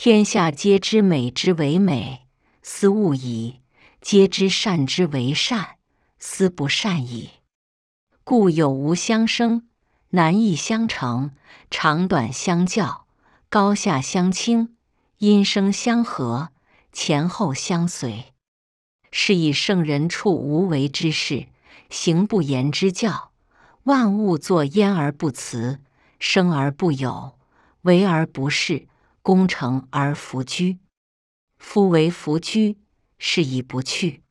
天下皆知美之为美，斯恶已；皆知善之为善，斯不善已。故有无相生，难易相成，长短相较，高下相倾，音声相和，前后相随。是以圣人处无为之事，行不言之教。万物作焉而不辞，生而不有，为而不恃，功成而弗居。夫为弗居，是以不去。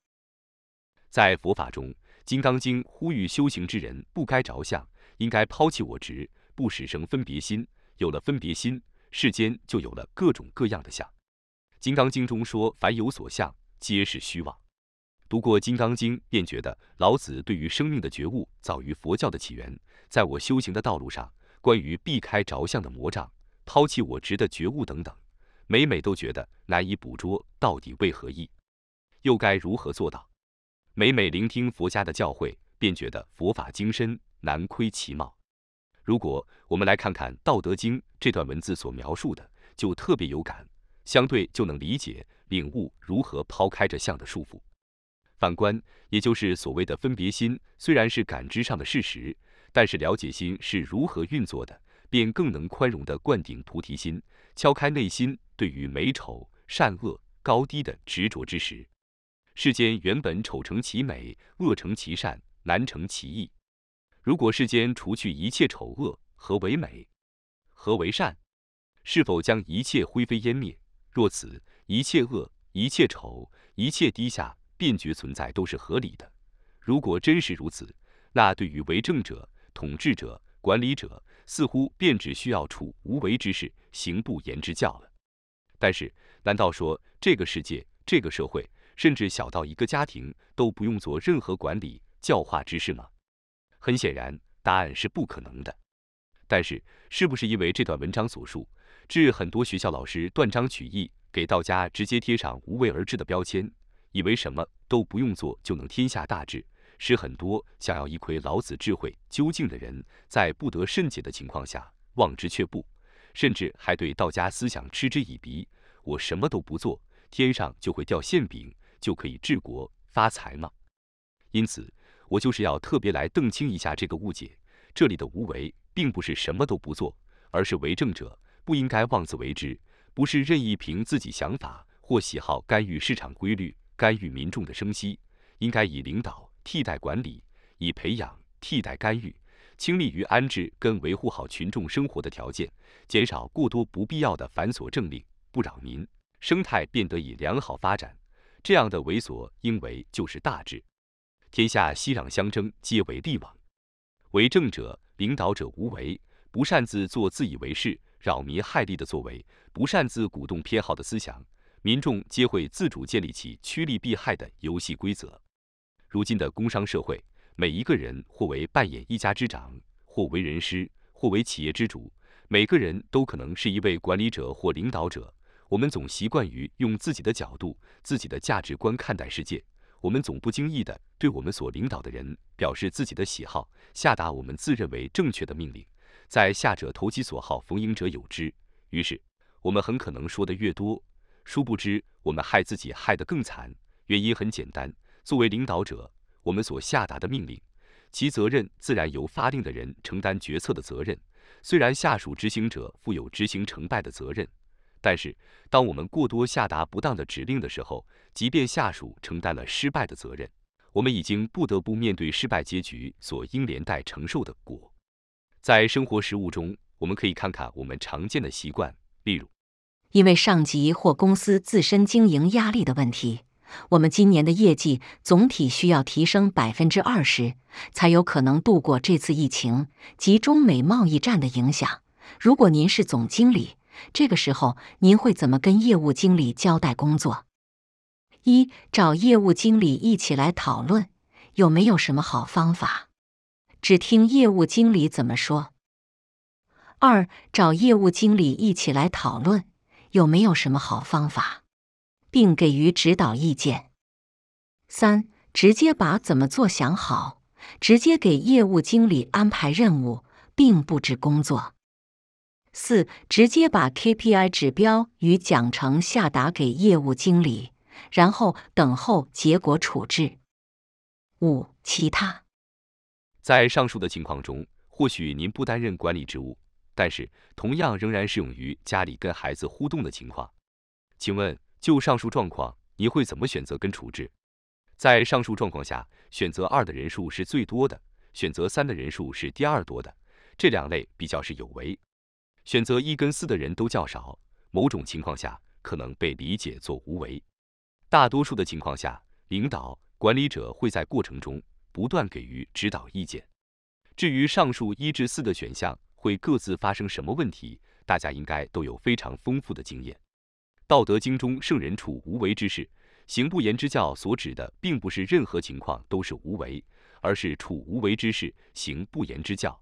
在佛法中，《金刚经》呼吁修行之人不该着相，应该抛弃我执，不使生分别心。有了分别心，世间就有了各种各样的相。《金刚经》中说：“凡有所相，皆是虚妄。”读过《金刚经》，便觉得老子对于生命的觉悟早于佛教的起源。在我修行的道路上，关于避开着相的魔障、抛弃我执的觉悟等等，每每都觉得难以捕捉到底为何意，又该如何做到？每每聆听佛家的教诲，便觉得佛法精深，难窥其貌。如果我们来看看《道德经》这段文字所描述的，就特别有感，相对就能理解、领悟如何抛开这相的束缚。反观，也就是所谓的分别心，虽然是感知上的事实，但是了解心是如何运作的，便更能宽容地灌顶菩提心，敲开内心对于美丑、善恶、高低的执着之时。世间原本丑成其美，恶成其善，难成其易。如果世间除去一切丑恶，何为美？何为善？是否将一切灰飞烟灭？若此，一切恶、一切丑、一切低下。便觉存在都是合理的。如果真是如此，那对于为政者、统治者、管理者，似乎便只需要处无为之事，行不言之教了。但是，难道说这个世界、这个社会，甚至小到一个家庭，都不用做任何管理、教化之事吗？很显然，答案是不可能的。但是，是不是因为这段文章所述，致很多学校老师断章取义，给道家直接贴上无为而治的标签？以为什么都不用做就能天下大治，使很多想要一窥老子智慧究竟的人，在不得甚解的情况下望之却步，甚至还对道家思想嗤之以鼻。我什么都不做，天上就会掉馅饼，就可以治国发财吗？因此，我就是要特别来澄清一下这个误解。这里的无为，并不是什么都不做，而是为政者不应该妄自为之，不是任意凭自己想法或喜好干预市场规律。干预民众的生息，应该以领导替代管理，以培养替代干预，倾力于安置跟维护好群众生活的条件，减少过多不必要的繁琐政令，不扰民，生态便得以良好发展。这样的为所应为就是大治。天下熙攘相争，皆为利往。为政者、领导者无为，不擅自做自以为是、扰民害利的作为，不擅自鼓动偏好的思想。民众皆会自主建立起趋利避害的游戏规则。如今的工商社会，每一个人或为扮演一家之长，或为人师，或为企业之主，每个人都可能是一位管理者或领导者。我们总习惯于用自己的角度、自己的价值观看待世界，我们总不经意地对我们所领导的人表示自己的喜好，下达我们自认为正确的命令。在下者投其所好，逢迎者有之。于是，我们很可能说的越多。殊不知，我们害自己害得更惨。原因很简单：作为领导者，我们所下达的命令，其责任自然由发令的人承担决策的责任。虽然下属执行者负有执行成败的责任，但是当我们过多下达不当的指令的时候，即便下属承担了失败的责任，我们已经不得不面对失败结局所应连带承受的果。在生活实务中，我们可以看看我们常见的习惯，例如。因为上级或公司自身经营压力的问题，我们今年的业绩总体需要提升百分之二十，才有可能度过这次疫情及中美贸易战的影响。如果您是总经理，这个时候您会怎么跟业务经理交代工作？一找业务经理一起来讨论，有没有什么好方法？只听业务经理怎么说。二找业务经理一起来讨论。有没有什么好方法，并给予指导意见？三、直接把怎么做想好，直接给业务经理安排任务，并布置工作。四、直接把 KPI 指标与奖惩下达给业务经理，然后等候结果处置。五、其他。在上述的情况中，或许您不担任管理职务，但是同样仍然适用于家里跟孩子互动的情况。请问，就上述状况，你会怎么选择跟处置？在上述状况下，选择二的人数是最多的，选择三的人数是第二多的。这两类比较是有为。选择一跟四的人都较少，某种情况下可能被理解作无为。大多数的情况下，领导管理者会在过程中。不断给予指导意见。至于上述一至四的选项会各自发生什么问题，大家应该都有非常丰富的经验。《道德经》中圣人处无为之事，行不言之教所指的并不是任何情况都是无为，而是处无为之事，行不言之教。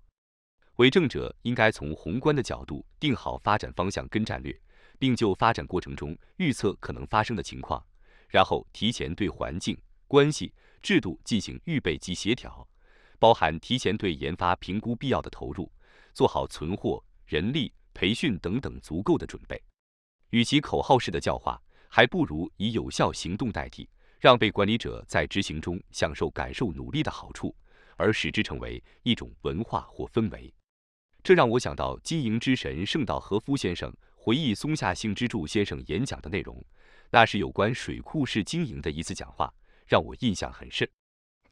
为政者应该从宏观的角度定好发展方向跟战略，并就发展过程中预测可能发生的情况，然后提前对环境关系。制度进行预备及协调，包含提前对研发评估必要的投入，做好存货、人力培训等等足够的准备。与其口号式的教化，还不如以有效行动代替，让被管理者在执行中享受感受努力的好处，而使之成为一种文化或氛围。这让我想到经营之神圣道和夫先生回忆松下幸之助先生演讲的内容，那是有关水库式经营的一次讲话。让我印象很深。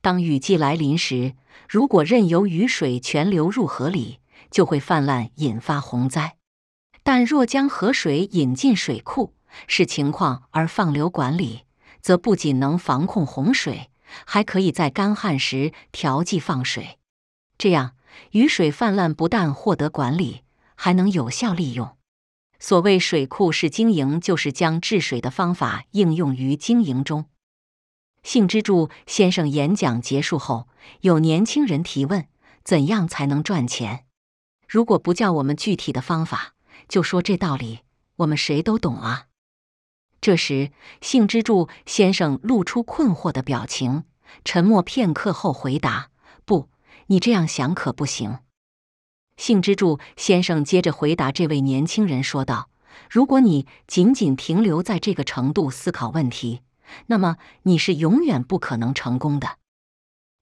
当雨季来临时，如果任由雨水全流入河里，就会泛滥，引发洪灾；但若将河水引进水库，视情况而放流管理，则不仅能防控洪水，还可以在干旱时调剂放水。这样，雨水泛滥不但获得管理，还能有效利用。所谓水库式经营，就是将治水的方法应用于经营中。幸之助先生演讲结束后，有年轻人提问：“怎样才能赚钱？”如果不叫我们具体的方法，就说这道理，我们谁都懂啊。这时，幸之助先生露出困惑的表情，沉默片刻后回答：“不，你这样想可不行。”幸之助先生接着回答这位年轻人说道：“如果你仅仅停留在这个程度思考问题。”那么你是永远不可能成功的。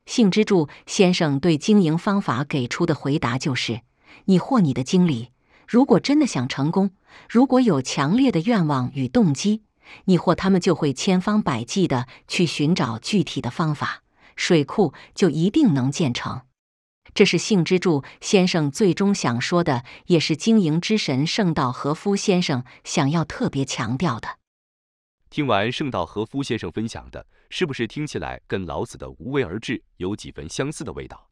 幸之助先生对经营方法给出的回答就是：你或你的经理，如果真的想成功，如果有强烈的愿望与动机，你或他们就会千方百计的去寻找具体的方法，水库就一定能建成。这是幸之助先生最终想说的，也是经营之神圣道和夫先生想要特别强调的。听完圣道和夫先生分享的，是不是听起来跟老子的无为而治有几分相似的味道？